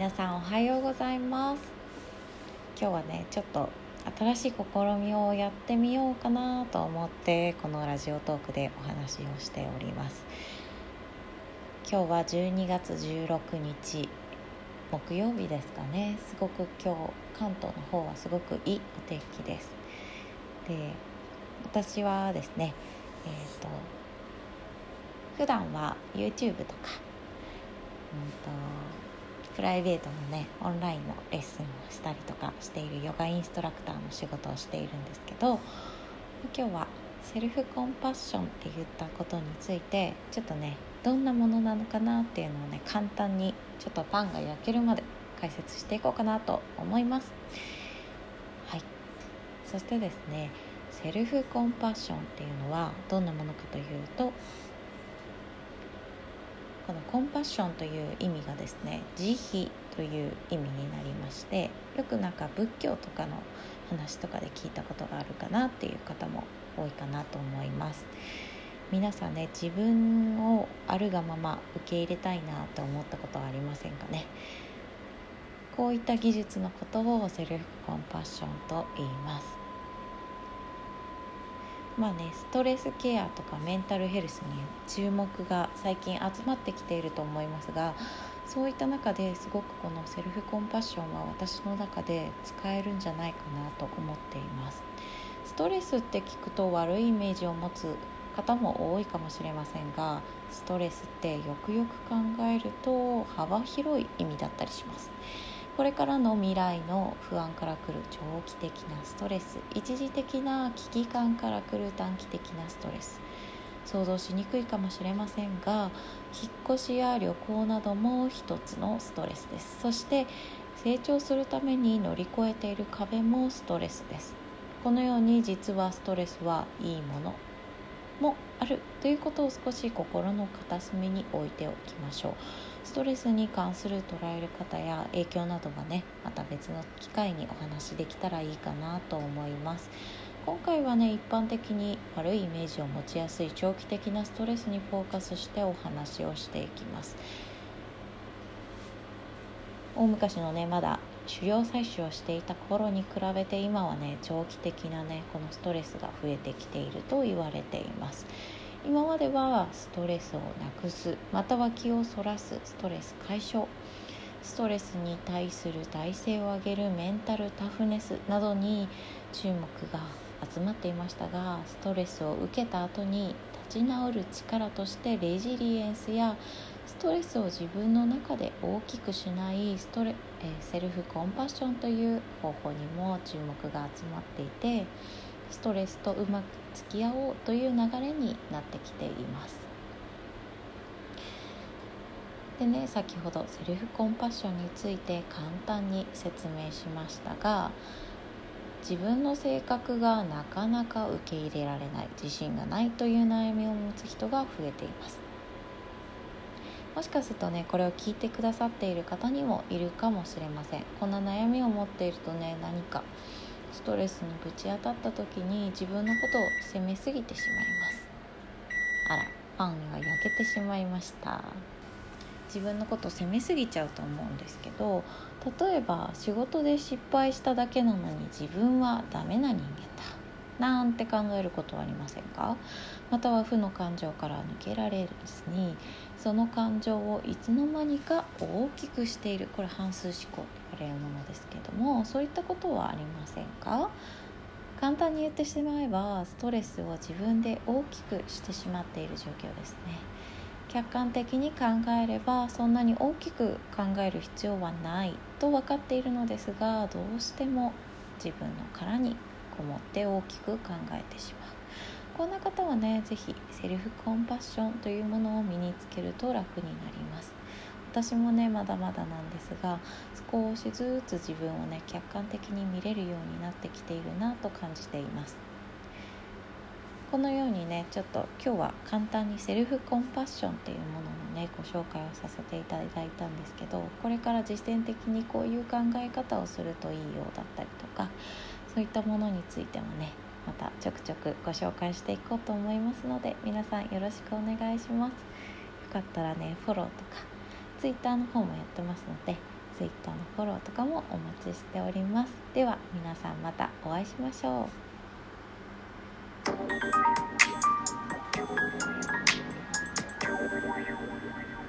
皆さんおはようございます。今日はねちょっと新しい試みをやってみようかなと思ってこのラジオトークでお話をしております。今日は12月16日木曜日ですかね。すごく今日関東の方はすごくいいお天気です。で私はですねえっ、ー、と普段は YouTube とかうんとプライベートのねオンラインのレッスンをしたりとかしているヨガインストラクターの仕事をしているんですけど今日はセルフコンパッションって言ったことについてちょっとねどんなものなのかなっていうのをね簡単にちょっとパンが焼けるまで解説していこうかなと思います。はい。そしてですねセルフコンパッションっていうのはどんなものかというとこのコンパッションという意味がですね慈悲という意味になりましてよくなんか仏教とかの話とかで聞いたことがあるかなっていう方も多いかなと思います。皆さんね自分をあるがまま受け入れたいなと思ったことはありませんかね？こういった技術のことをセルフコンパッションと言います。まあねストレスケアとかメンタルヘルスに注目が最近集まってきていると思いますがそういった中ですごくこのセルフコンパッションは私の中で使えるんじゃないかなと思っています。ストレスって聞くと悪いイメージを持つ方も多いかもしれませんがストレスってよくよく考えると幅広い意味だったりします。これからの未来の不安から来る長期的なストレス一時的な危機感から来る短期的なストレス。想像しにくいかもしれませんが引っ越しや旅行なども一つのストレスです。そして成長するために乗り越えている壁もストレスです。このように実はストレスはいいもの。もあるということを少し心の片隅に置いておきましょう。ストレスに関する捉える方や影響などはねまた別の機会にお話できたらいいかなと思います。今回はね一般的に悪いイメージを持ちやすい長期的なストレスにフォーカスしてお話をしていきます。大昔のねまだ狩猟採取をしていた頃に比べて今はね長期的なねこのストレスが増えてきていると言われています。今まではストレスをなくすまたは気をそらすストレス解消ストレスに対する体制を上げるメンタルタフネスなどに注目が集まっていましたがストレスを受けた後に立ち直る力としてレジリエンスやストレスを自分の中で大きくしないストレ、えセルフコンパッションという方法にも注目が集まっていてストレスとうまく付き合おうという流れになってきています。でね先ほどセルフコンパッションについて簡単に説明しましたが自分の性格がなかなか受け入れられない自信がないという悩みを持つ人が増えています。もしかするとねこれを聞いてくださっている方にもいるかもしれません。こんな悩みを持っているとね何かストレスにぶち当たった時に自分のことを責めすぎてしまいます。あらパンが焼けてしまいました。自分のことを責めすぎちゃうと思うんですけど例えば仕事で失敗しただけなのに自分はダメな人間なんて考えることはありませんか？または負の感情から抜けられずにその感情をいつの間にか大きくしている。これ反数思考と言われるものですけどもそういったことはありませんか？簡単に言ってしまえばストレスを自分で大きくしてしまっている状況ですね。客観的に考えればそんなに大きく考える必要はないと分かっているのですがどうしても自分の殻にこもって大きく考えてしまう。こんな方はね是非セルフコンパッションというものを身につけると楽になります。私もねまだまだなんですが少しずつ自分をね客観的に見れるようになってきているなと感じています。このようにねちょっと今日は簡単にセルフコンパッションっていうもののねご紹介をさせていただいたんですけどこれから実践的にこういう考え方をするといいようだったりとかそういったものについてもねまたちょくちょくご紹介していこうと思いますので皆さんよろしくお願いします。よかったらねフォローとか Twitter の方もやってますので Twitter のフォローとかもお待ちしております。では皆さんまたお会いしましょう。